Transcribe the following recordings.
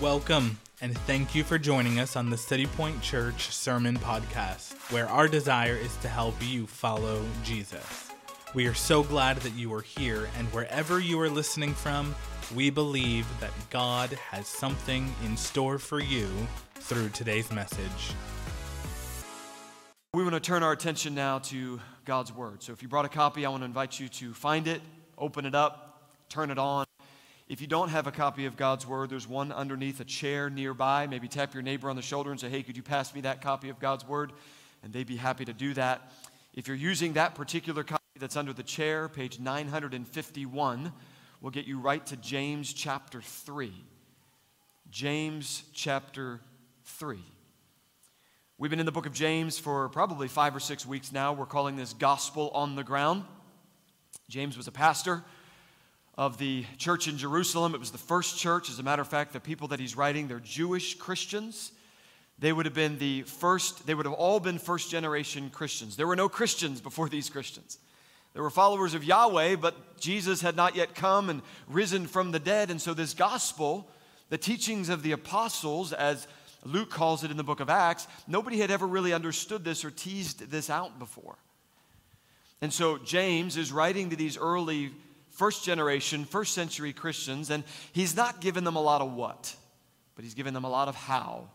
Welcome, and thank you for joining us on the City Point Church Sermon Podcast, where our desire is to help you follow Jesus. We are so glad that you are here, and wherever you are listening from, we believe that God has something in store for you through today's message. We want to turn our attention now to God's Word. So if you brought a copy, I want to invite you to find it, open it up, turn it on. If you don't have a copy of God's Word, there's one underneath a chair nearby. Maybe tap your neighbor on the shoulder and say, Hey, could you pass me that copy of God's Word? And they'd be happy to do that. If you're using that particular copy that's under the chair, page 951, will get you right to James chapter 3. James chapter 3. We've been in the book of James for probably five or six weeks now. We're calling this Gospel on the Ground. James was a pastor of the church in Jerusalem. It was the first church. As a matter of fact, the people that he's writing, they're Jewish Christians. They would have been the first, they would have all been first generation Christians. There were no Christians before these Christians. There were followers of Yahweh, but Jesus had not yet come and risen from the dead. And so, this gospel, the teachings of the apostles, as Luke calls it in the book of Acts, nobody had ever really understood this or teased this out before. And so James is writing to these early first generation, first century Christians, and he's not given them a lot of what, but he's given them a lot of how.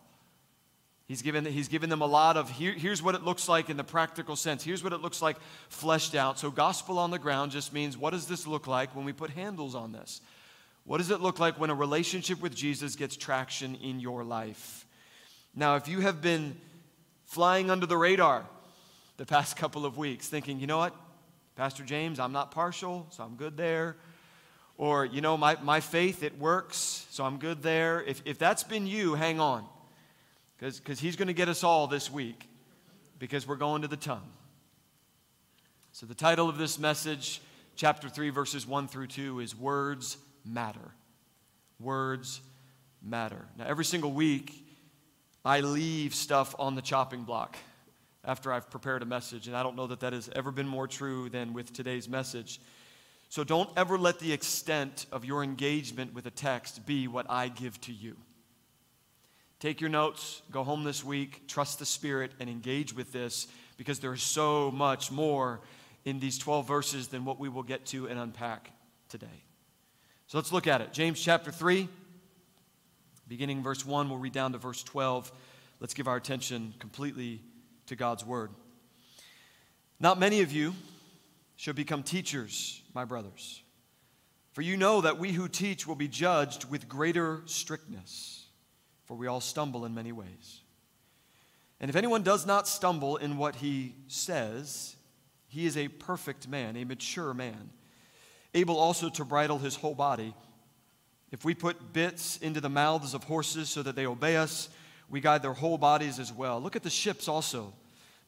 He's given, he's given them a lot of here, here's what it looks like in the practical sense. Here's what it looks like fleshed out. So, gospel on the ground just means what does this look like when we put handles on this? What does it look like when a relationship with Jesus gets traction in your life? Now, if you have been flying under the radar the past couple of weeks, thinking, you know what, Pastor James, I'm not partial, so I'm good there. Or, you know, my, my faith, it works, so I'm good there. If, if that's been you, hang on. Because he's going to get us all this week because we're going to the tongue. So, the title of this message, chapter 3, verses 1 through 2, is Words Matter. Words Matter. Now, every single week, I leave stuff on the chopping block after I've prepared a message, and I don't know that that has ever been more true than with today's message. So don't ever let the extent of your engagement with a text be what I give to you. Take your notes, go home this week, trust the Spirit, and engage with this because there's so much more in these 12 verses than what we will get to and unpack today. So let's look at it. James chapter 3. Beginning verse 1, we'll read down to verse 12. Let's give our attention completely to God's word. Not many of you should become teachers, my brothers, for you know that we who teach will be judged with greater strictness, for we all stumble in many ways. And if anyone does not stumble in what he says, he is a perfect man, a mature man, able also to bridle his whole body. If we put bits into the mouths of horses so that they obey us, we guide their whole bodies as well. Look at the ships also.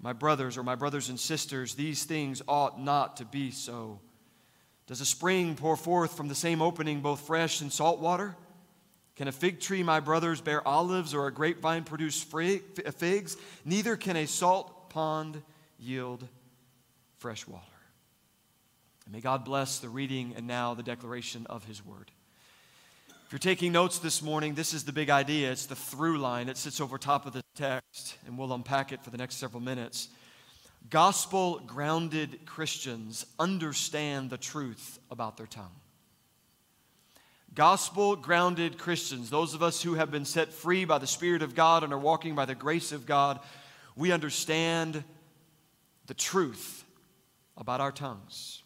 My brothers or my brothers and sisters, these things ought not to be so. Does a spring pour forth from the same opening both fresh and salt water? Can a fig tree, my brothers, bear olives or a grapevine produce uh, figs? Neither can a salt pond yield fresh water. And may God bless the reading and now the declaration of his word. If you're taking notes this morning, this is the big idea. It's the through line. It sits over top of the text, and we'll unpack it for the next several minutes. Gospel grounded Christians understand the truth about their tongue. Gospel grounded Christians, those of us who have been set free by the Spirit of God and are walking by the grace of God, we understand the truth about our tongues.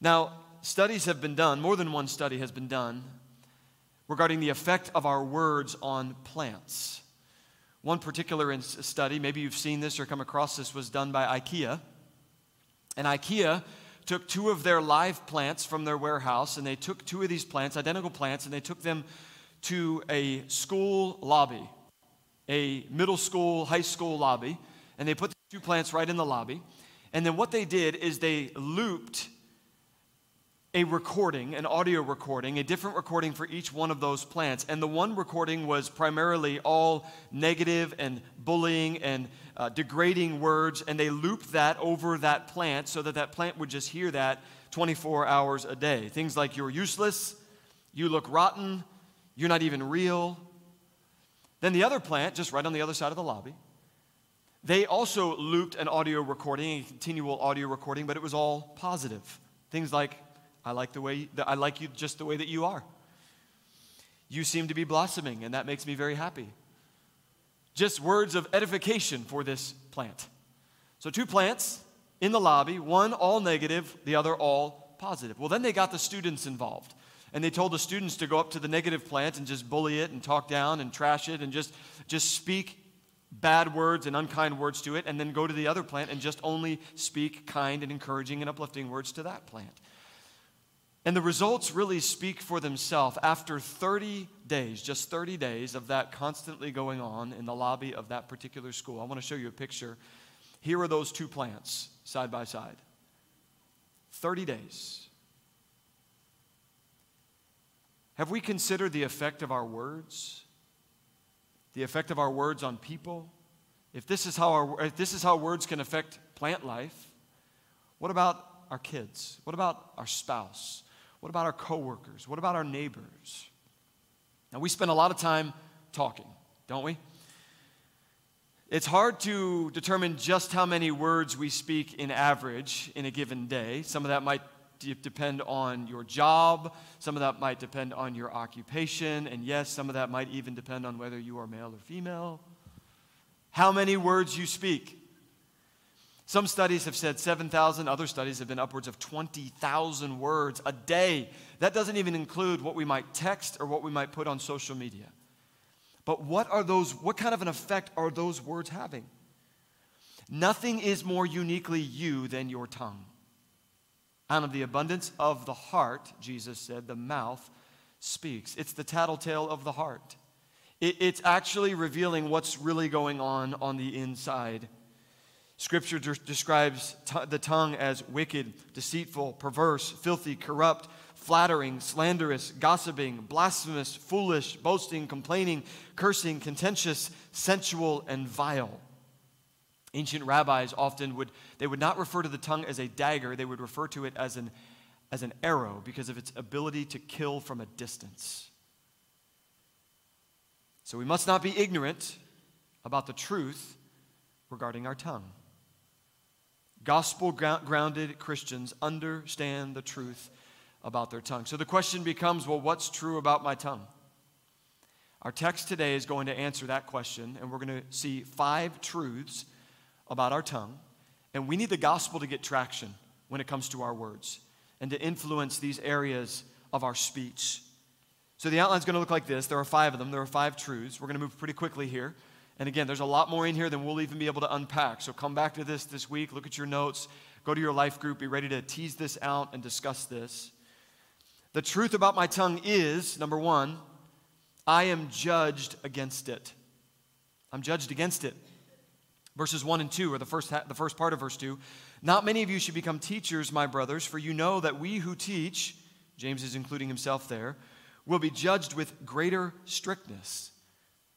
Now, studies have been done, more than one study has been done, regarding the effect of our words on plants. One particular study, maybe you've seen this or come across this, was done by IKEA. And IKEA took two of their live plants from their warehouse, and they took two of these plants, identical plants, and they took them to a school lobby, a middle school, high school lobby, and they put the two plants right in the lobby. And then what they did is they looped a recording, an audio recording, a different recording for each one of those plants. And the one recording was primarily all negative and bullying and uh, degrading words, and they looped that over that plant so that that plant would just hear that 24 hours a day. Things like, you're useless, you look rotten, you're not even real. Then the other plant, just right on the other side of the lobby, they also looped an audio recording, a continual audio recording, but it was all positive. Things like, I like the way I like you just the way that you are. You seem to be blossoming, and that makes me very happy. Just words of edification for this plant. So, two plants in the lobby, one all negative, the other all positive. Well, then they got the students involved. And they told the students to go up to the negative plant and just bully it and talk down and trash it and just, just speak bad words and unkind words to it, and then go to the other plant and just only speak kind and encouraging and uplifting words to that plant. And the results really speak for themselves. After 30 days, just 30 days of that constantly going on in the lobby of that particular school, I want to show you a picture. Here are those two plants side by side. 30 days. Have we considered the effect of our words? The effect of our words on people? If this is how, our, if this is how words can affect plant life, what about our kids? What about our spouse? What about our coworkers? What about our neighbors? Now, we spend a lot of time talking, don't we? It's hard to determine just how many words we speak in average in a given day. Some of that might depend on your job, some of that might depend on your occupation, and yes, some of that might even depend on whether you are male or female. How many words you speak. Some studies have said 7,000, other studies have been upwards of 20,000 words a day. That doesn't even include what we might text or what we might put on social media. But what are those what kind of an effect are those words having? Nothing is more uniquely you than your tongue. Out of the abundance of the heart, Jesus said, the mouth speaks. It's the tattletale of the heart. It, it's actually revealing what's really going on on the inside Scripture de- describes t- the tongue as wicked, deceitful, perverse, filthy, corrupt, flattering, slanderous, gossiping, blasphemous, foolish, boasting, complaining, cursing, contentious, sensual, and vile. Ancient rabbis often would they would not refer to the tongue as a dagger, they would refer to it as an as an arrow because of its ability to kill from a distance. So we must not be ignorant about the truth regarding our tongue. Gospel grounded Christians understand the truth about their tongue. So the question becomes well, what's true about my tongue? Our text today is going to answer that question, and we're going to see five truths about our tongue. And we need the gospel to get traction when it comes to our words and to influence these areas of our speech. So the outline is going to look like this. There are five of them, there are five truths. We're going to move pretty quickly here. And again, there's a lot more in here than we'll even be able to unpack. So come back to this this week, look at your notes, go to your life group, be ready to tease this out and discuss this. The truth about my tongue is number one, I am judged against it. I'm judged against it. Verses 1 and 2 are the first, the first part of verse 2. Not many of you should become teachers, my brothers, for you know that we who teach, James is including himself there, will be judged with greater strictness.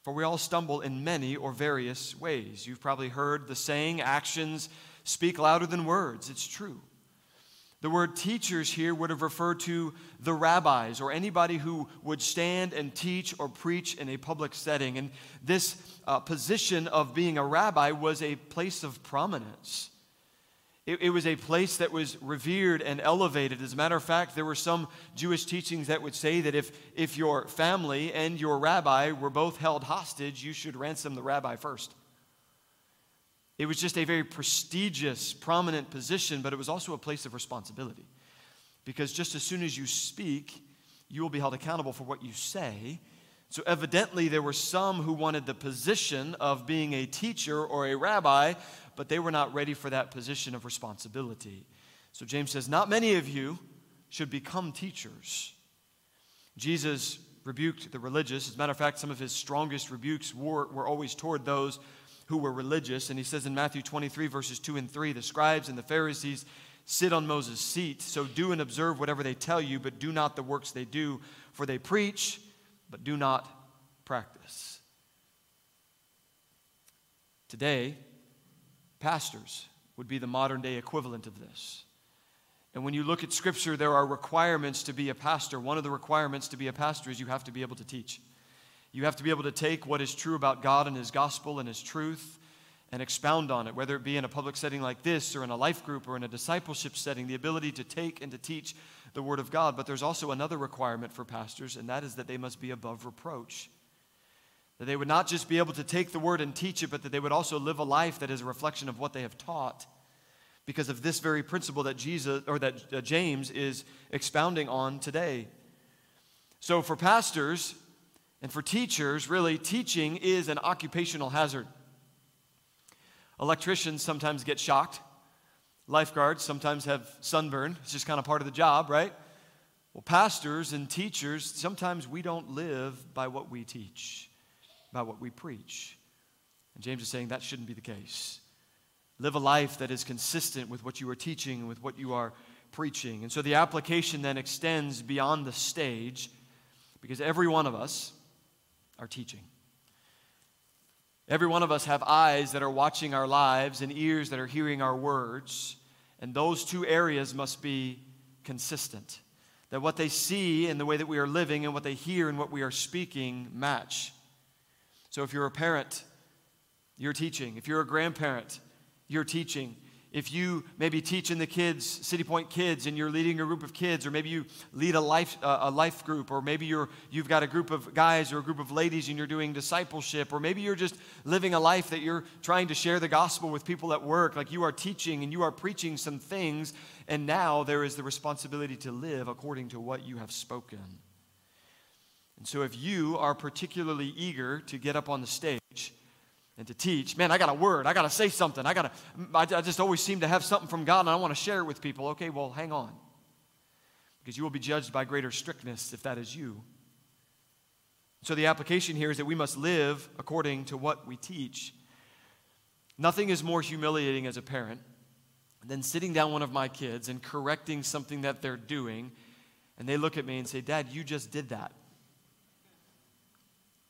For we all stumble in many or various ways. You've probably heard the saying, actions speak louder than words. It's true. The word teachers here would have referred to the rabbis or anybody who would stand and teach or preach in a public setting. And this uh, position of being a rabbi was a place of prominence. It, it, was a place that was revered and elevated. As a matter of fact, there were some Jewish teachings that would say that if, if your family and your rabbi were both held hostage, you should ransom the rabbi first. It was just a very prestigious, prominent position, but it was also a place of responsibility. Because just as soon as you speak, you will be held accountable for what you say. So, evidently, there were some who wanted the position of being a teacher or a rabbi, but they were not ready for that position of responsibility. So, James says, Not many of you should become teachers. Jesus rebuked the religious. As a matter of fact, some of his strongest rebukes were, were always toward those who were religious. And he says in Matthew 23, verses 2 and 3, the scribes and the Pharisees sit on Moses' seat. So do and observe whatever they tell you, but do not the works they do, for they preach, but do not practice. Today, pastors would be the modern day equivalent of this. And when you look at Scripture, there are requirements to be a pastor. One of the requirements to be a pastor is you have to be able to teach. You have to be able to take what is true about God and His gospel and His truth and expound on it, whether it be in a public setting like this or in a life group or in a discipleship setting, the ability to take and to teach the Word of God. But there's also another requirement for pastors, and that is that they must be above reproach. That they would not just be able to take the Word and teach it, but that they would also live a life that is a reflection of what they have taught because of this very principle that Jesus or that uh, James is expounding on today. So for pastors and for teachers, really teaching is an occupational hazard. Electricians sometimes get shocked. Lifeguards sometimes have sunburn. It's just kind of part of the job, right? Well, pastors and teachers, sometimes we don't live by what we teach, by what we preach. And James is saying that shouldn't be the case. Live a life that is consistent with what you are teaching and with what you are preaching. And so the application then extends beyond the stage because every one of us are teaching. Every one of us have eyes that are watching our lives and ears that are hearing our words, and those two areas must be consistent. That what they see in the way that we are living and what they hear and what we are speaking match. So if you're a parent, you're teaching. If you're a grandparent, you're teaching if you maybe teaching the kids, City Point kids, and you're leading a group of kids, or maybe you lead a life, uh, a life group, or maybe you're, you've got a group of guys or a group of ladies and you're doing discipleship, or maybe you're just living a life that you're trying to share the gospel with people at work, like you are teaching and you are preaching some things, and now there is the responsibility to live according to what you have spoken. And so if you are particularly eager to get up on the stage, and to teach. Man, I got a word. I got to say something. I got to, I just always seem to have something from God and I want to share it with people. Okay, well, hang on. Because you will be judged by greater strictness if that is you. So the application here is that we must live according to what we teach. Nothing is more humiliating as a parent than sitting down one of my kids and correcting something that they're doing, and they look at me and say, Dad, you just did that.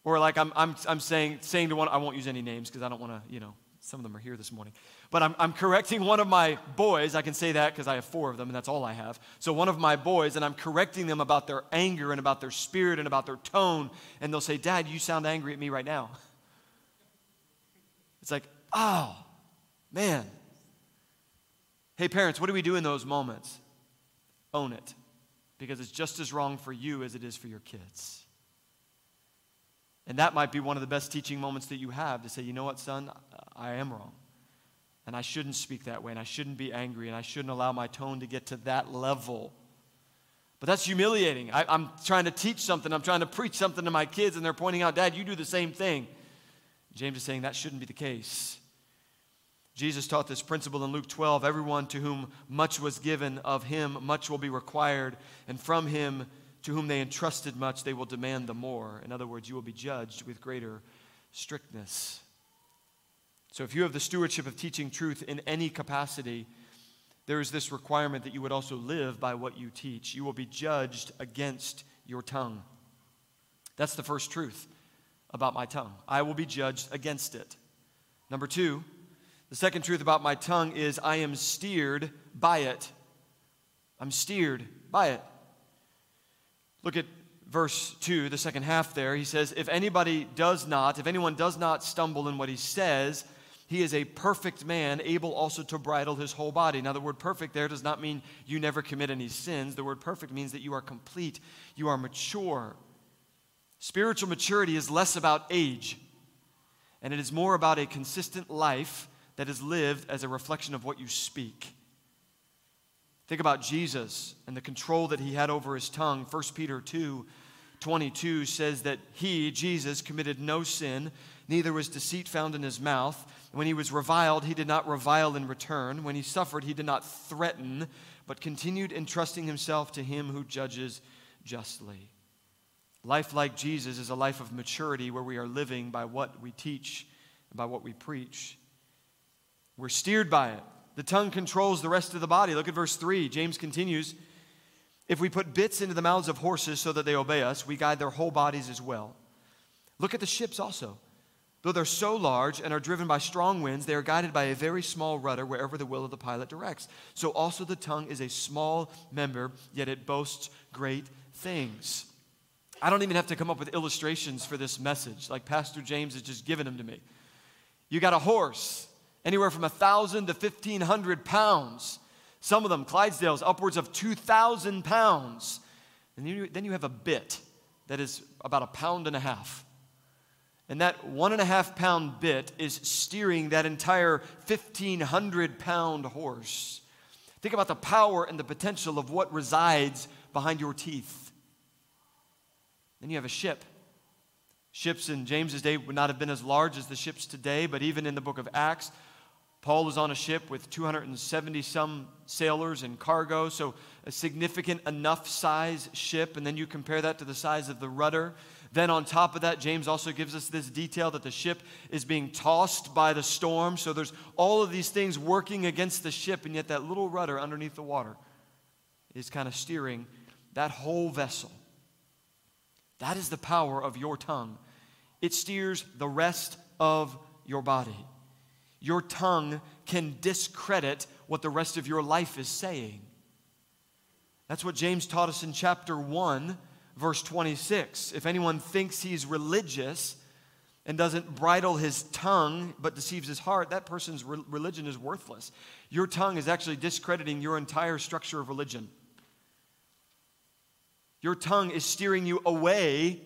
Or like I'm, I'm, I'm saying, saying to one, I won't use any names because I don't want to, you know, some of them are here this morning. But I'm, I'm correcting one of my boys. I can say that because I have four of them and that's all I have. So one of my boys, and I'm correcting them about their anger and about their spirit and about their tone. And they'll say, Dad, you sound angry at me right now. It's like, oh, man. Hey, parents, what do we do in those moments? Own it because it's just as wrong for you as it is for your kids. And that might be one of the best teaching moments that you have to say, you know what, son, I am wrong. And I shouldn't speak that way, and I shouldn't be angry, and I shouldn't allow my tone to get to that level. But that's humiliating. I, am trying to teach something, I'm trying to preach something to my kids, and they're pointing out, Dad, you do the same thing. James is saying that shouldn't be the case. Jesus taught this principle in Luke 12 everyone to whom much was given, of him much will be required, and from him to whom they entrusted much, they will demand the more. In other words, you will be judged with greater strictness. So, if you have the stewardship of teaching truth in any capacity, there is this requirement that you would also live by what you teach. You will be judged against your tongue. That's the first truth about my tongue. I will be judged against it. Number two, the second truth about my tongue is I am steered by it. I'm steered by it. Look at verse 2, the second half there. He says, If anybody does not, if anyone does not stumble in what he says, he is a perfect man, able also to bridle his whole body. Now, the word perfect there does not mean you never commit any sins. The word perfect means that you are complete, you are mature. Spiritual maturity is less about age, and it is more about a consistent life that is lived as a reflection of what you speak. Think about Jesus and the control that he had over his tongue. 1 Peter 2 22 says that he, Jesus, committed no sin, neither was deceit found in his mouth. When he was reviled, he did not revile in return. When he suffered, he did not threaten, but continued entrusting himself to him who judges justly. Life like Jesus is a life of maturity where we are living by what we teach and by what we preach. We're steered by it. The tongue controls the rest of the body. Look at verse 3. James continues If we put bits into the mouths of horses so that they obey us, we guide their whole bodies as well. Look at the ships also. Though they're so large and are driven by strong winds, they are guided by a very small rudder wherever the will of the pilot directs. So also the tongue is a small member, yet it boasts great things. I don't even have to come up with illustrations for this message, like Pastor James has just given them to me. You got a horse, anywhere from 1,000 to 1,500 pounds. Some of them, Clydesdales, upwards of 2,000 pounds. And then you have a bit that is about a pound and a half. And that one and a half pound bit is steering that entire 1,500 pound horse. Think about the power and the potential of what resides behind your teeth. Then you have a ship. Ships in James's day would not have been as large as the ships today, but even in the book of Acts, Paul was on a ship with 270 some sailors and cargo, so a significant enough size ship. And then you compare that to the size of the rudder. Then, on top of that, James also gives us this detail that the ship is being tossed by the storm. So there's all of these things working against the ship, and yet that little rudder underneath the water is kind of steering that whole vessel. That is the power of your tongue. It steers the rest of your body your tongue can discredit what the rest of your life is saying. That's what James taught us in chapter 1, verse 26. If anyone thinks he's religious and doesn't bridle his tongue but deceives his heart, that person's re- religion is worthless. Your tongue is actually discrediting your entire structure of religion. Your tongue is steering you away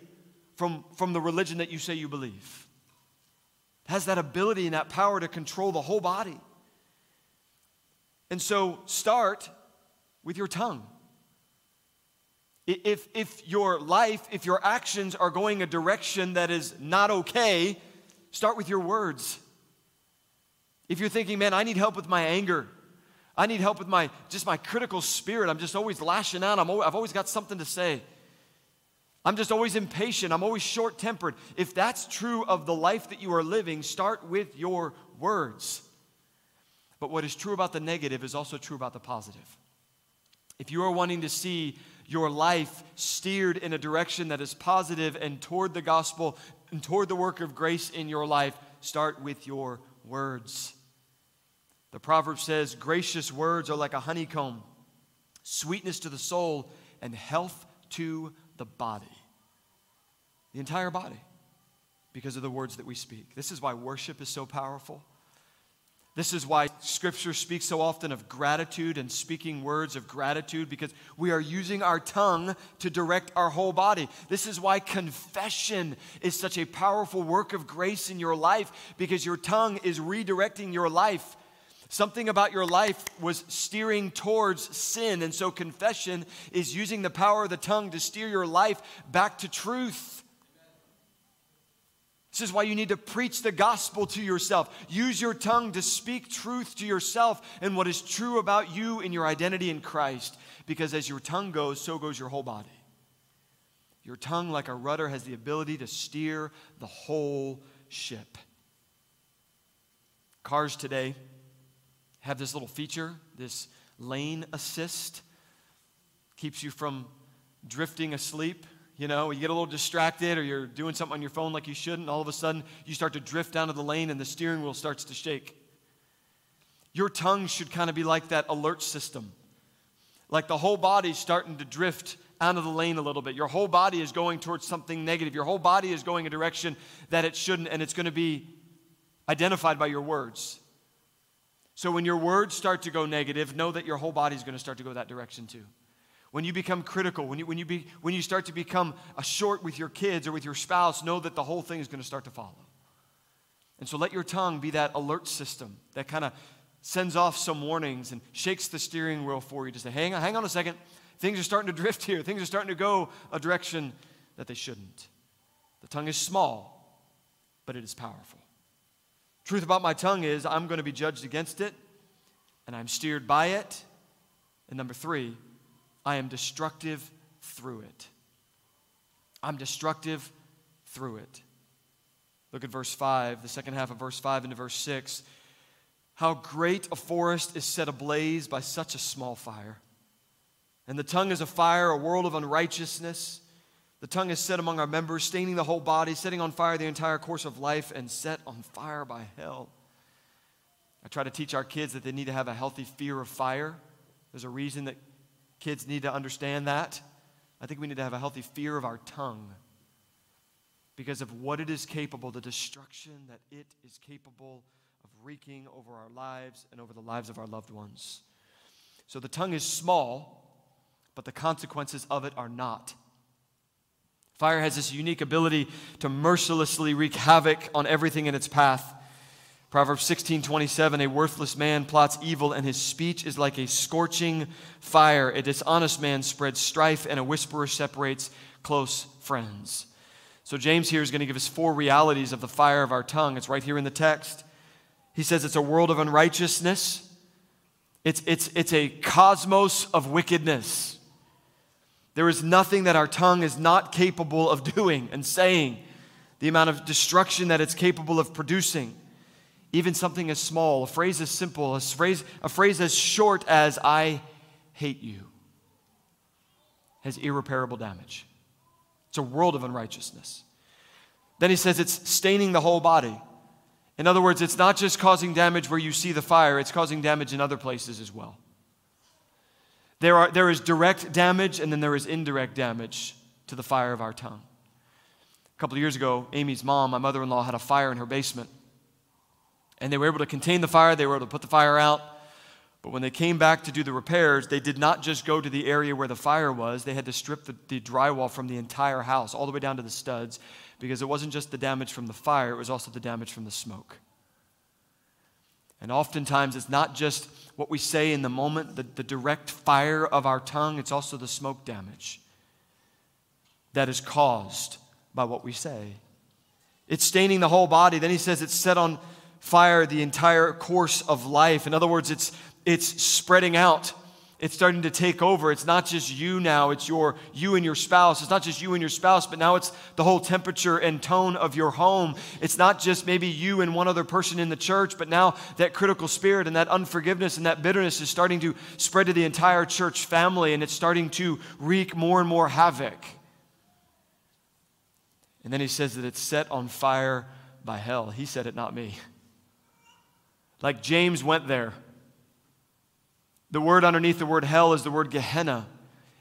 from, from the religion that you say you believe has that ability and that power to control the whole body. And so start with your tongue. If, if your life, if your actions are going a direction that is not okay, start with your words. If you're thinking, man, I need help with my anger, I need help with my just my critical spirit. I'm just always lashing out. I'm always, I've always got something to say. I'm just always impatient. I'm always short tempered. If that's true of the life that you are living, start with your words. But what is true about the negative is also true about the positive. If you are wanting to see your life steered in a direction that is positive and toward the gospel and toward the work of grace in your life, start with your words. The proverb says, Gracious words are like a honeycomb, sweetness to the soul, and health to the body. The entire body. Because of the words that we speak. This is why worship is so powerful. This is why Scripture speaks so often of gratitude and speaking words of gratitude because we are using our tongue to direct our whole body. This is why confession is such a powerful work of grace in your life because your tongue is redirecting your life Something about your life was steering towards sin. And so confession is using the power of the tongue to steer your life back to truth. This is why you need to preach the gospel to yourself. Use your tongue to speak truth to yourself and what is true about you and your identity in Christ. Because as your tongue goes, so goes your whole body. Your tongue, like a rudder, has the ability to steer the whole ship. Cars today, have this little feature, this lane assist. Keeps you from drifting asleep. You know, you get a little distracted or you're doing something on your phone like you shouldn't, all of a sudden you start to drift down to the lane and the steering wheel starts to shake. Your tongue should kind of be like that alert system. Like the whole body's starting to drift out of the lane a little bit. Your whole body is going towards something negative. Your whole body is going a direction that it shouldn't, and it's going to be identified by your words. So when your words start to go negative, know that your whole body is going to start to go that direction too. When you become critical, when you, when, you be, when you start to become a short with your kids or with your spouse, know that the whole thing is going to start to follow. And so let your tongue be that alert system that kind of sends off some warnings and shakes the steering wheel for you to say, hang on, hang on a second. Things are starting to drift here. Things are starting to go a direction that they shouldn't. The tongue is small, but it is powerful. Truth about my tongue is I'm going to be judged against it, and I'm steered by it. And number three, I am destructive through it. I'm destructive through it. Look at verse 5, the second half of verse 5 into verse 6. How great a forest is set ablaze by such a small fire. And the tongue is a fire, a world of unrighteousness. The tongue is set among our members, staining the whole body, setting on fire the entire course of life, and set on fire by hell. I try to teach our kids that they need to have a healthy fear of fire. There's a reason that kids need to understand that. I think we need to have a healthy fear of our tongue because of what it is capable, the destruction that it is capable of wreaking over our lives and over the lives of our loved ones. So the tongue is small, but the consequences of it are not. Fire has this unique ability to mercilessly wreak havoc on everything in its path. Proverbs 16 27, a worthless man plots evil, and his speech is like a scorching fire. A dishonest man spreads strife, and a whisperer separates close friends. So, James here is going to give us four realities of the fire of our tongue. It's right here in the text. He says it's a world of unrighteousness, it's, it's, it's a cosmos of wickedness. There is nothing that our tongue is not capable of doing and saying, the amount of destruction that it's capable of producing. Even something as small, a phrase as simple, a phrase, a phrase as short as, I hate you, has irreparable damage. It's a world of unrighteousness. Then he says it's staining the whole body. In other words, it's not just causing damage where you see the fire, it's causing damage in other places as well. There, are, there is direct damage and then there is indirect damage to the fire of our tongue. A couple of years ago, Amy's mom, my mother in law, had a fire in her basement. And they were able to contain the fire, they were able to put the fire out. But when they came back to do the repairs, they did not just go to the area where the fire was, they had to strip the, the, drywall from the entire house, all the way down to the studs, because it wasn't just the damage from the fire, it was also the damage from the smoke. And oftentimes, it's not just what we say in the moment, the, the direct fire of our tongue, it's also the smoke damage that is caused by what we say. It's staining the whole body. Then he says it's set on fire the entire course of life. In other words, it's it's spreading out. It's starting to take over. It's not just you now, it's your you and your spouse. It's not just you and your spouse, but now it's the whole temperature and tone of your home. It's not just maybe you and one other person in the church, but now that critical spirit and that unforgiveness and that bitterness is starting to spread to the entire church family and it's starting to wreak more and more havoc. And then he says that it's set on fire by hell. He said it, not me. Like James went there. The word underneath the word hell is the word Gehenna.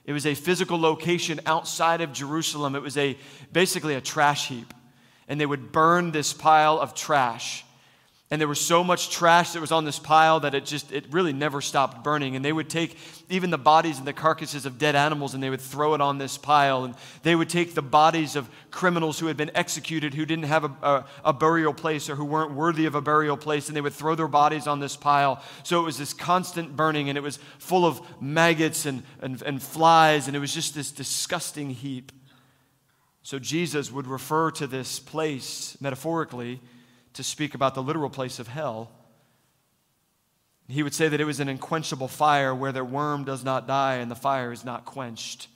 It was a physical location outside of Jerusalem. It was a basically a trash heap. And they would burn this pile of trash and there was so much trash that was on this pile that it just it really never stopped burning. And they would take even the bodies and the carcasses of dead animals and they would throw it on this pile. And they would take the bodies of criminals who had been executed who didn't have a, a, a burial place or who weren't worthy of a burial place and they would throw their bodies on this pile. So it was this constant burning and it was full of maggots and, and, and flies and it was just this disgusting heap. So jesus would refer to this place metaphorically to speak about the literal place of hell. He would say that it was an unquenchable fire where the worm does not die and the fire is not quenched.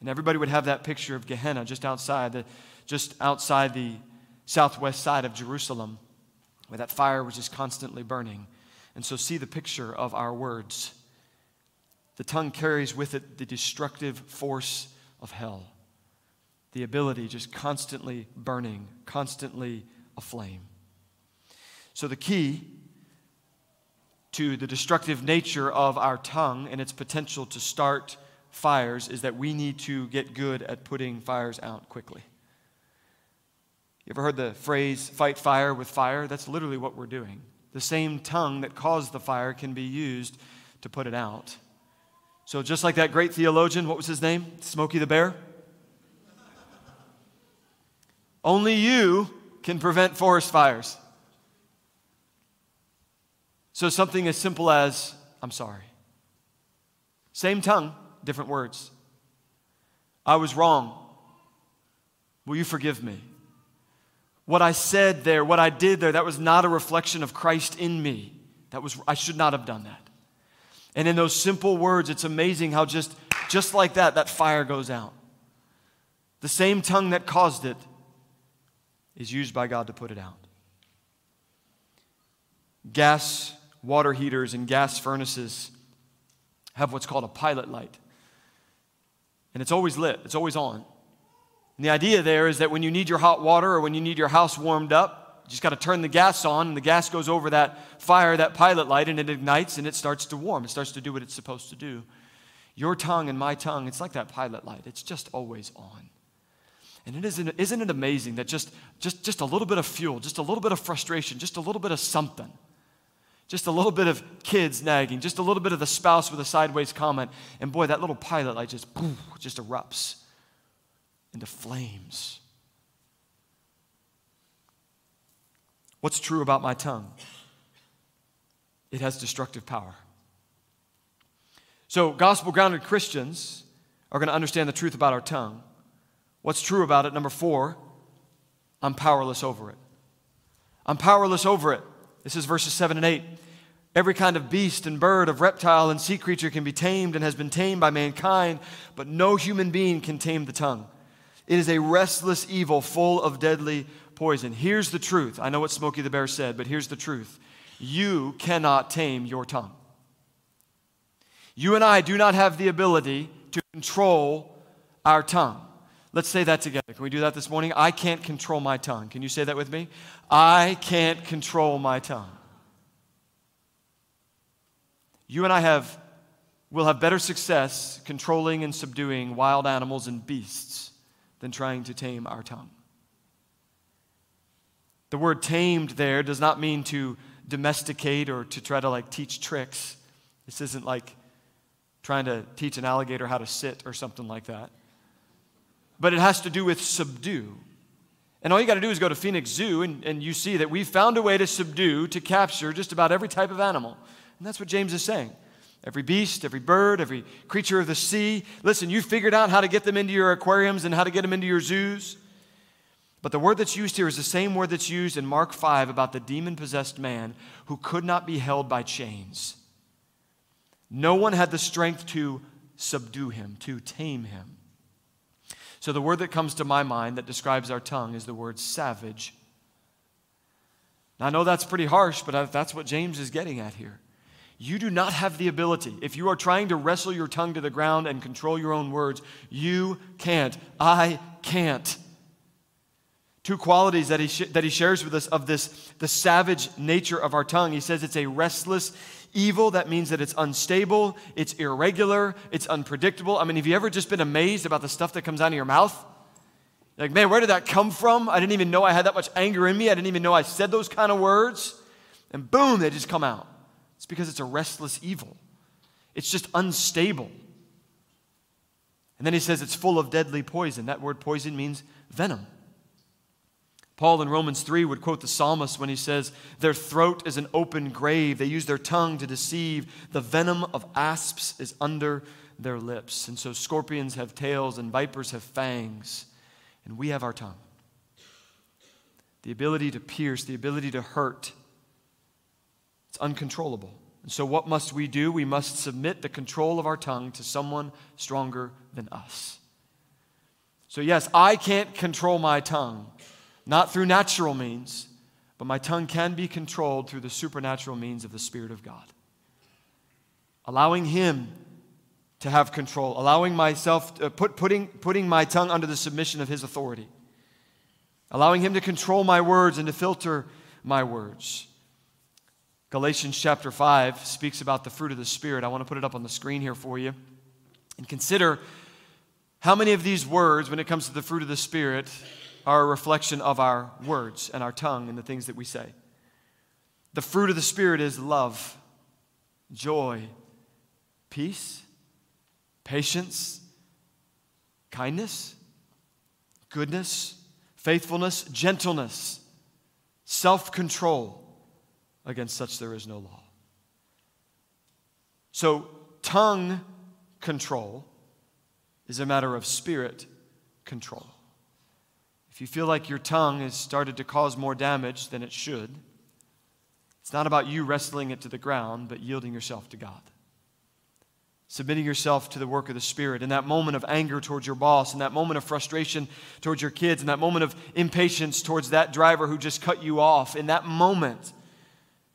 And everybody would have that picture of Gehenna just outside the, just outside the southwest side of Jerusalem, where that fire was just constantly burning. And so, see the picture of our words. The tongue carries with it the destructive force of hell, the ability just constantly burning, constantly aflame. So, the key to the destructive nature of our tongue and its potential to start fires is that we need to get good at putting fires out quickly. You ever heard the phrase fight fire with fire? That's literally what we're doing. The same tongue that caused the fire can be used to put it out. So, just like that great theologian, what was his name? Smokey the Bear? Only you can prevent forest fires. So, something as simple as, I'm sorry. Same tongue, different words. I was wrong. Will you forgive me? What I said there, what I did there, that was not a reflection of Christ in me. That was I should not have done that. And in those simple words, it's amazing how just just like that that fire goes out. The same tongue that caused it is used by God to put it out. Gas water heaters and gas furnaces have what's called a pilot light. And it's always lit, it's always on. And the idea there is that when you need your hot water or when you need your house warmed up, you just got to turn the gas on, and the gas goes over that fire, that pilot light, and it ignites and it starts to warm. It starts to do what it's supposed to do. Your tongue and my tongue, it's like that pilot light, it's just always on. And it isn't, isn't it amazing that just, just, just a little bit of fuel, just a little bit of frustration, just a little bit of something, just a little bit of kids nagging, just a little bit of the spouse with a sideways comment, and boy, that little pilot light just, poof, just erupts into flames. What's true about my tongue? It has destructive power. So, gospel grounded Christians are going to understand the truth about our tongue. What's true about it? Number four, I'm powerless over it. I'm powerless over it. This is verses 7 and 8. Every kind of beast and bird, of reptile and sea creature can be tamed and has been tamed by mankind, but no human being can tame the tongue. It is a restless evil full of deadly poison. Here's the truth. I know what Smokey the Bear said, but here's the truth. You cannot tame your tongue. You and I do not have the ability to control our tongue. Let's say that together. Can we do that this morning? I can't control my tongue. Can you say that with me? I can't control my tongue. You and I have will have better success controlling and subduing wild animals and beasts than trying to tame our tongue. The word tamed there does not mean to domesticate or to try to like teach tricks. This isn't like trying to teach an alligator how to sit or something like that. But it has to do with subdue. And all you got to do is go to Phoenix Zoo and, and you see that we've found a way to subdue, to capture just about every type of animal. And that's what James is saying every beast, every bird, every creature of the sea. Listen, you figured out how to get them into your aquariums and how to get them into your zoos. But the word that's used here is the same word that's used in Mark 5 about the demon possessed man who could not be held by chains. No one had the strength to subdue him, to tame him. So the word that comes to my mind that describes our tongue is the word savage. Now, I know that's pretty harsh, but that's what James is getting at here. You do not have the ability. If you are trying to wrestle your tongue to the ground and control your own words, you can't. I can't. Two qualities that he, sh- that he shares with us of this, the savage nature of our tongue. He says it's a restless evil. That means that it's unstable, it's irregular, it's unpredictable. I mean, have you ever just been amazed about the stuff that comes out of your mouth? Like, man, where did that come from? I didn't even know I had that much anger in me. I didn't even know I said those kind of words. And boom, they just come out. It's because it's a restless evil, it's just unstable. And then he says it's full of deadly poison. That word poison means venom. Paul in Romans 3 would quote the psalmist when he says, Their throat is an open grave. They use their tongue to deceive. The venom of asps is under their lips. And so scorpions have tails and vipers have fangs. And we have our tongue. The ability to pierce, the ability to hurt, it's uncontrollable. And so, what must we do? We must submit the control of our tongue to someone stronger than us. So, yes, I can't control my tongue, not through natural means, but my tongue can be controlled through the supernatural means of the Spirit of God. Allowing Him to have control, allowing myself, uh, put, putting, putting my tongue under the submission of His authority, allowing Him to control my words and to filter my words. Galatians chapter 5 speaks about the fruit of the Spirit. I want to put it up on the screen here for you. And consider how many of these words, when it comes to the fruit of the Spirit, are a reflection of our words and our tongue and the things that we say. The fruit of the Spirit is love, joy, peace, patience, kindness, goodness, faithfulness, gentleness, self control. Against such there is no law. So, tongue control is a matter of spirit control. If you feel like your tongue has started to cause more damage than it should, it's not about you wrestling it to the ground, but yielding yourself to God. Submitting yourself to the work of the Spirit. In that moment of anger towards your boss, in that moment of frustration towards your kids, in that moment of impatience towards that driver who just cut you off, in that moment,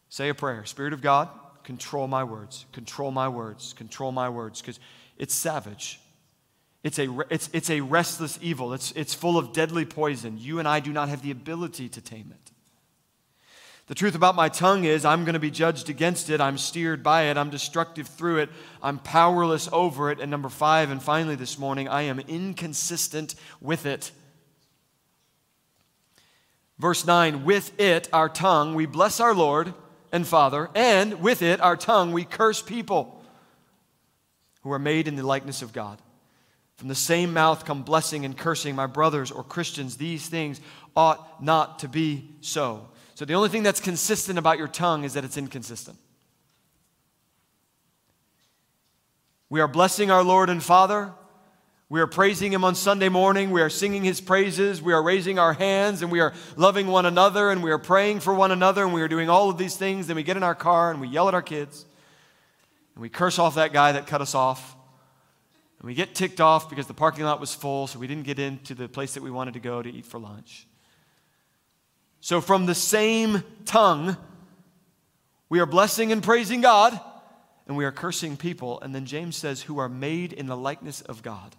say a prayer Spirit of God, control my words, control my words, control my words, because it's savage. It's a, it's, it's a restless evil. It's, it's full of deadly poison. You and I do not have the ability to tame it. The truth about my tongue is I'm going to be judged against it. I'm steered by it. I'm destructive through it. I'm powerless over it. And number five, and finally this morning, I am inconsistent with it. Verse 9, with it, our tongue, we bless our Lord and Father, and with it, our tongue, we curse people who are made in the likeness of God. From the same mouth come blessing and cursing, my brothers or Christians. These things ought not to be so. So the only thing that's consistent about your tongue is that it's inconsistent. We are blessing our Lord and Father. We are praising Him on Sunday morning. We are singing His praises. We are raising our hands and we are loving one another and we are praying for one another and we are doing all of these things. Then we get in our car and we yell at our kids and we curse off that guy that cut us off. And we get ticked off because the parking lot was full, so we didn't get into the place that we wanted to go to eat for lunch. So, from the same tongue, we are blessing and praising God, and we are cursing people. And then James says, who are made in the likeness of God.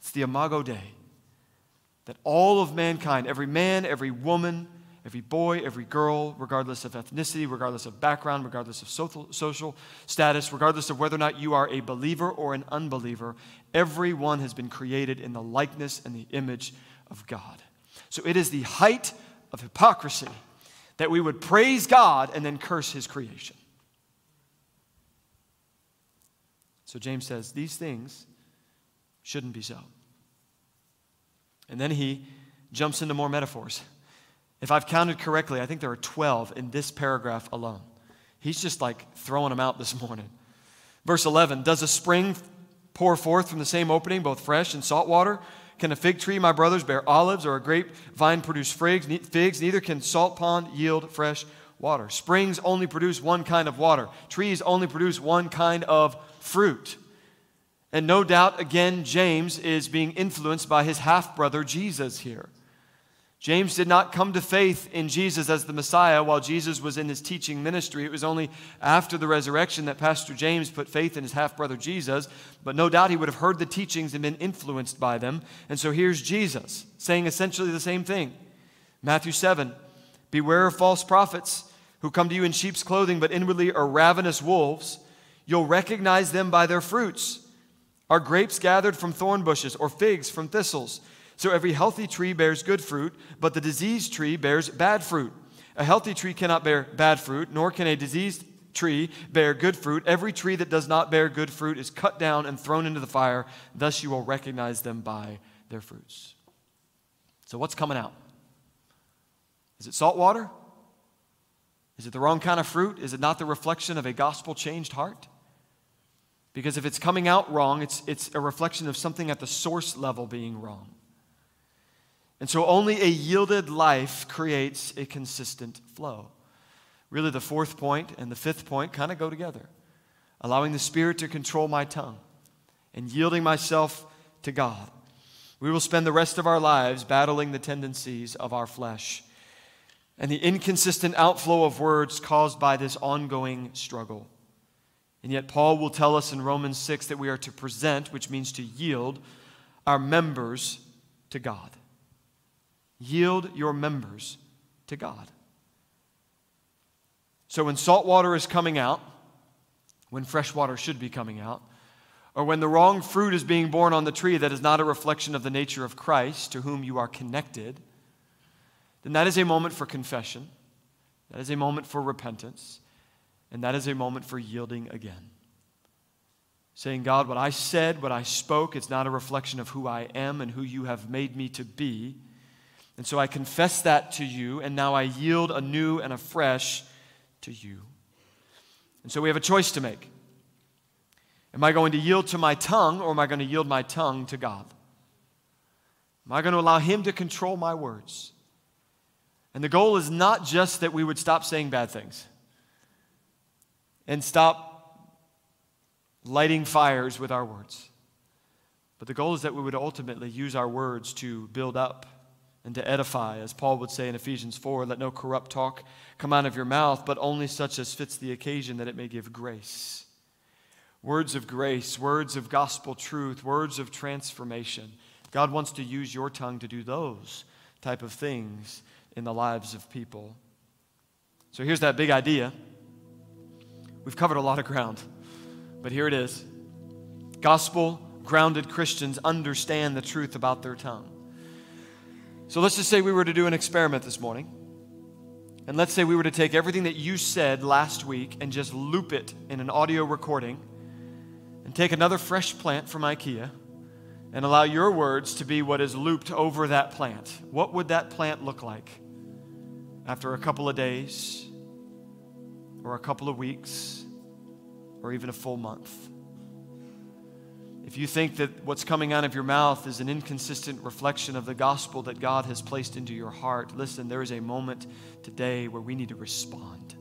It's the Imago Dei. That all of mankind, every man, every woman, every boy, every girl, regardless of ethnicity, regardless of background, regardless of social, status, regardless of whether or not you are a believer or an unbeliever, everyone has been created in the likeness and the image of God. So it is the height of hypocrisy that we would praise God and then curse his creation. So James says these things shouldn't be so. And then he jumps into more metaphors. If I've counted correctly, I think there are 12 in this paragraph alone. He's just like throwing them out this morning. Verse 11 Does a spring pour forth from the same opening both fresh and salt water? Can a fig tree, my brothers, bear olives, or a grapevine produce figs? Neither can salt pond yield fresh water. Springs only produce one kind of water. Trees only produce one kind of fruit. And no doubt, again, James is being influenced by his half brother Jesus here. James did not come to faith in Jesus as the Messiah while Jesus was in his teaching ministry. It was only after the resurrection that Pastor James put faith in his half brother Jesus, but no doubt he would have heard the teachings and been influenced by them. And so here's Jesus saying essentially the same thing. Matthew 7 Beware of false prophets who come to you in sheep's clothing, but inwardly are ravenous wolves. You'll recognize them by their fruits. Are grapes gathered from thorn bushes or figs from thistles? So every healthy tree bears good fruit, but the diseased tree bears bad fruit. A healthy tree cannot bear bad fruit, nor can a diseased tree bear good fruit. Every tree that does not bear good fruit is cut down and thrown into the fire. Thus you will recognize them by their fruits. So, what's coming out? Is it salt water? Is it the wrong kind of fruit? Is it not the reflection of a gospel changed heart? Because if it's coming out wrong, it's, it's a reflection of something at the source level being wrong. And so only a yielded life creates a consistent flow. Really, the fourth point and the fifth point kind of go together. Allowing the Spirit to control my tongue and yielding myself to God. We will spend the rest of our lives battling the tendencies of our flesh and the inconsistent outflow of words caused by this ongoing struggle. And yet, Paul will tell us in Romans 6 that we are to present, which means to yield, our members to God. Yield your members to God. So when salt water is coming out, when fresh water should be coming out, or when the wrong fruit is being born on the tree that is not a reflection of the nature of Christ to whom you are connected, then that is a moment for confession, that is a moment for repentance, and that is a moment for yielding again. Saying, God, what I said, what I spoke, it's not a reflection of who I am and who you have made me to be. And so I confess that to you, and now I yield anew and afresh to you. And so we have a choice to make. Am I going to yield to my tongue, or am I going to yield my tongue to God? Am I going to allow Him to control my words? And the goal is not just that we would stop saying bad things and stop lighting fires with our words. But the goal is that we would ultimately use our words to build up and to edify, as Paul would say in Ephesians 4 let no corrupt talk come out of your mouth, but only such as fits the occasion that it may give grace. Words of grace, words of gospel truth, words of transformation. God wants to use your tongue to do those type of things in the lives of people. So here's that big idea. We've covered a lot of ground, but here it is. Gospel grounded Christians understand the truth about their tongue. So let's just say we were to do an experiment this morning. And let's say we were to take everything that you said last week and just loop it in an audio recording and take another fresh plant from IKEA and allow your words to be what is looped over that plant. What would that plant look like after a couple of days or a couple of weeks or even a full month? If you think that what's coming out of your mouth is an inconsistent reflection of the gospel that God has placed into your heart, listen, there is a moment today where we need to respond.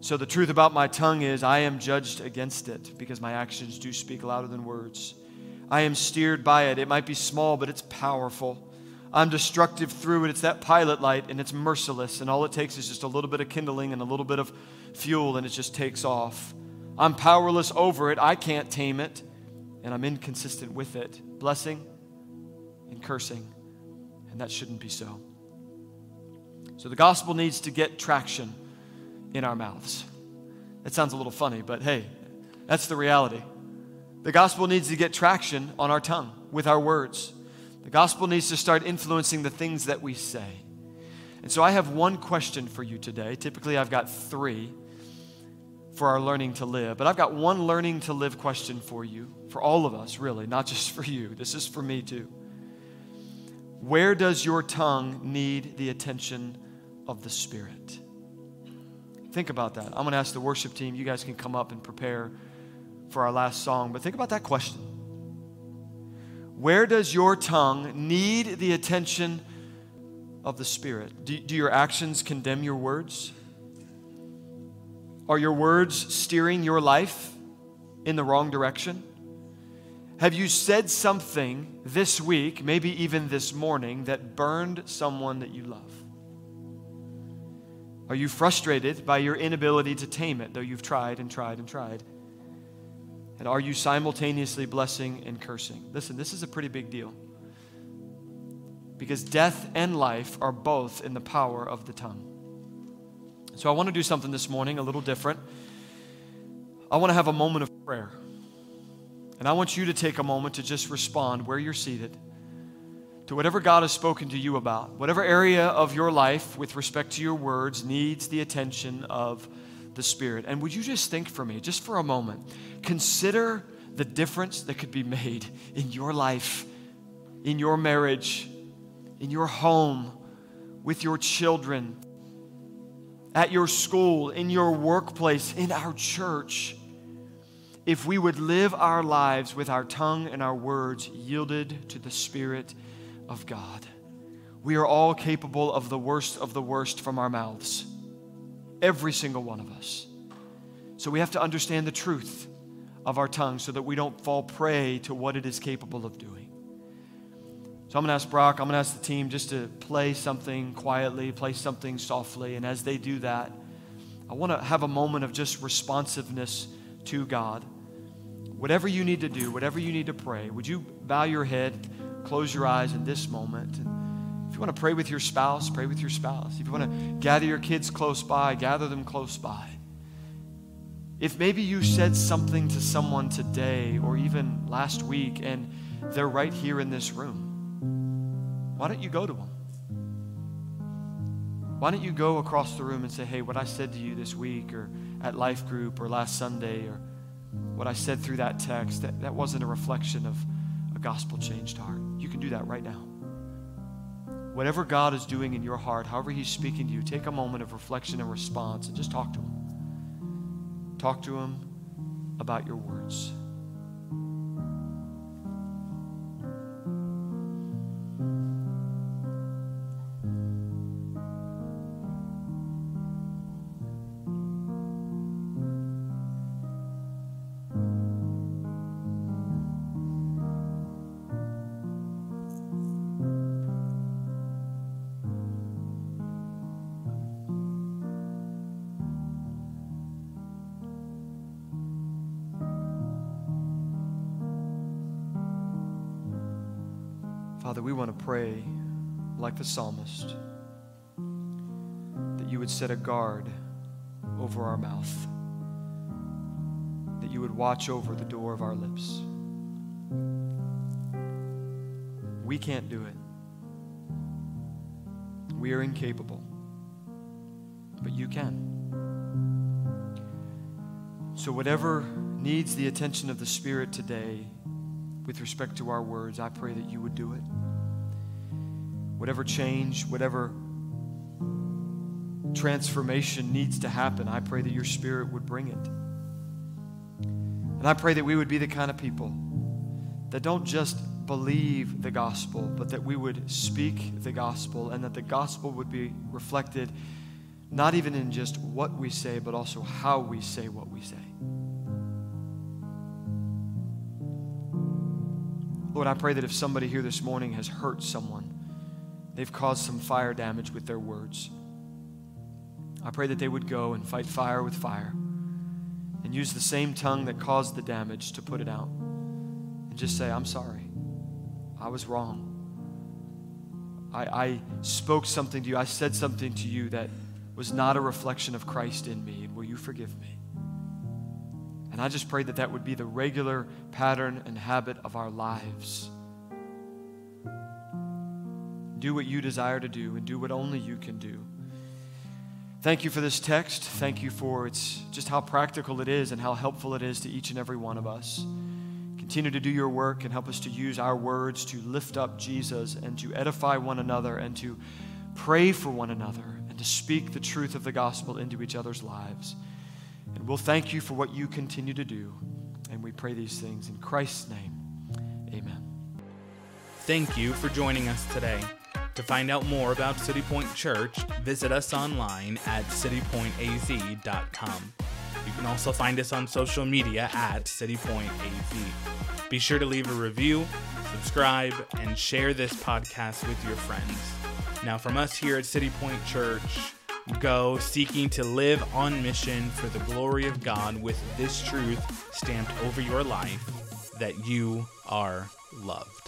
So, the truth about my tongue is I am judged against it because my actions do speak louder than words. I am steered by it. It might be small, but it's powerful. I'm destructive through it. It's that pilot light, and it's merciless, and all it takes is just a little bit of kindling and a little bit of fuel, and it just takes off. I'm powerless over it. I can't tame it. And I'm inconsistent with it. Blessing and cursing. And that shouldn't be so. So the gospel needs to get traction in our mouths. That sounds a little funny, but hey, that's the reality. The gospel needs to get traction on our tongue with our words. The gospel needs to start influencing the things that we say. And so I have one question for you today. Typically, I've got three for our learning to live. But I've got one learning to live question for you, for all of us, really, not just for you. This is for me too. Where does your tongue need the attention of the Spirit? Think about that. I'm going to ask the worship team, you guys can come up and prepare for our last song, but think about that question. Where does your tongue need the attention of the Spirit? Do, do your actions condemn your words? Are your words steering your life in the wrong direction? Have you said something this week, maybe even this morning, that burned someone that you love? Are you frustrated by your inability to tame it, though you've tried and tried and tried? And are you simultaneously blessing and cursing? Listen, this is a pretty big deal. Because death and life are both in the power of the tongue. So I want to do something this morning a little different. I want to have a moment of prayer. And I want you to take a moment to just respond where you're seated to whatever God has spoken to you about. Whatever area of your life with respect to your words needs the attention of the Spirit. And would you just think for me, just for a moment, consider the difference that could be made in your life, in your marriage, in your home, with your children, at your school, in your workplace, in our church, if we would live our lives with our tongue and our words yielded to the Spirit of God. We are all capable of the worst of the worst from our mouths. Every single one of us. So we have to understand the truth of our tongue so that we don't fall prey to what it is capable of doing. So I'm going to ask Brock, I'm going to ask the team just to play something quietly, play something softly. And as they do that, I want to have a moment of just responsiveness to God. Whatever you need to do, whatever you need to pray, would you bow your head, close your eyes in this moment? And if you want to pray with your spouse, pray with your spouse. If you want to gather your kids close by, gather them close by. If maybe you said something to someone today or even last week and they're right here in this room, why don't you go to them? Why don't you go across the room and say, hey, what I said to you this week or at Life Group or last Sunday or what I said through that text, that, that wasn't a reflection of a gospel changed heart. You can do that right now. Whatever God is doing in your heart, however He's speaking to you, take a moment of reflection and response and just talk to Him. Talk to Him about your words. Father, we want to pray like the psalmist that you would set a guard over our mouth, that you would watch over the door of our lips. We can't do it. We are incapable, but you can. So, whatever needs the attention of the Spirit today, with respect to our words, I pray that you would do it. Whatever change, whatever transformation needs to happen, I pray that your Spirit would bring it. And I pray that we would be the kind of people that don't just believe the gospel, but that we would speak the gospel and that the gospel would be reflected not even in just what we say, but also how we say what we say. Lord, I pray that if somebody here this morning has hurt someone, they've caused some fire damage with their words. I pray that they would go and fight fire with fire and use the same tongue that caused the damage to put it out and just say, I'm sorry. I was wrong. I, I spoke something to you. I said something to you that was not a reflection of Christ in me, and will you forgive me? And I just pray that that would be the regular pattern and habit of our lives. Do what you desire to do and do what only you can do. Thank you for this text. Thank you for its just how practical it is and how helpful it is to each and every one of us. Continue to do your work and help us to use our words to lift up Jesus and to edify one another and to pray for one another and to speak the truth of the gospel into each other's lives. And we'll thank you for what you continue to do. And we pray these things in Christ's name. Amen. Thank you for joining us today. To find out more about City Point Church, visit us online at citypointaz.com. You can also find us on social media at citypointaz. Be sure to leave a review, subscribe, and share this podcast with your friends. Now, from us here at City Point Church, go seeking to live on mission for the glory of God with this truth stamped over your life that you are loved.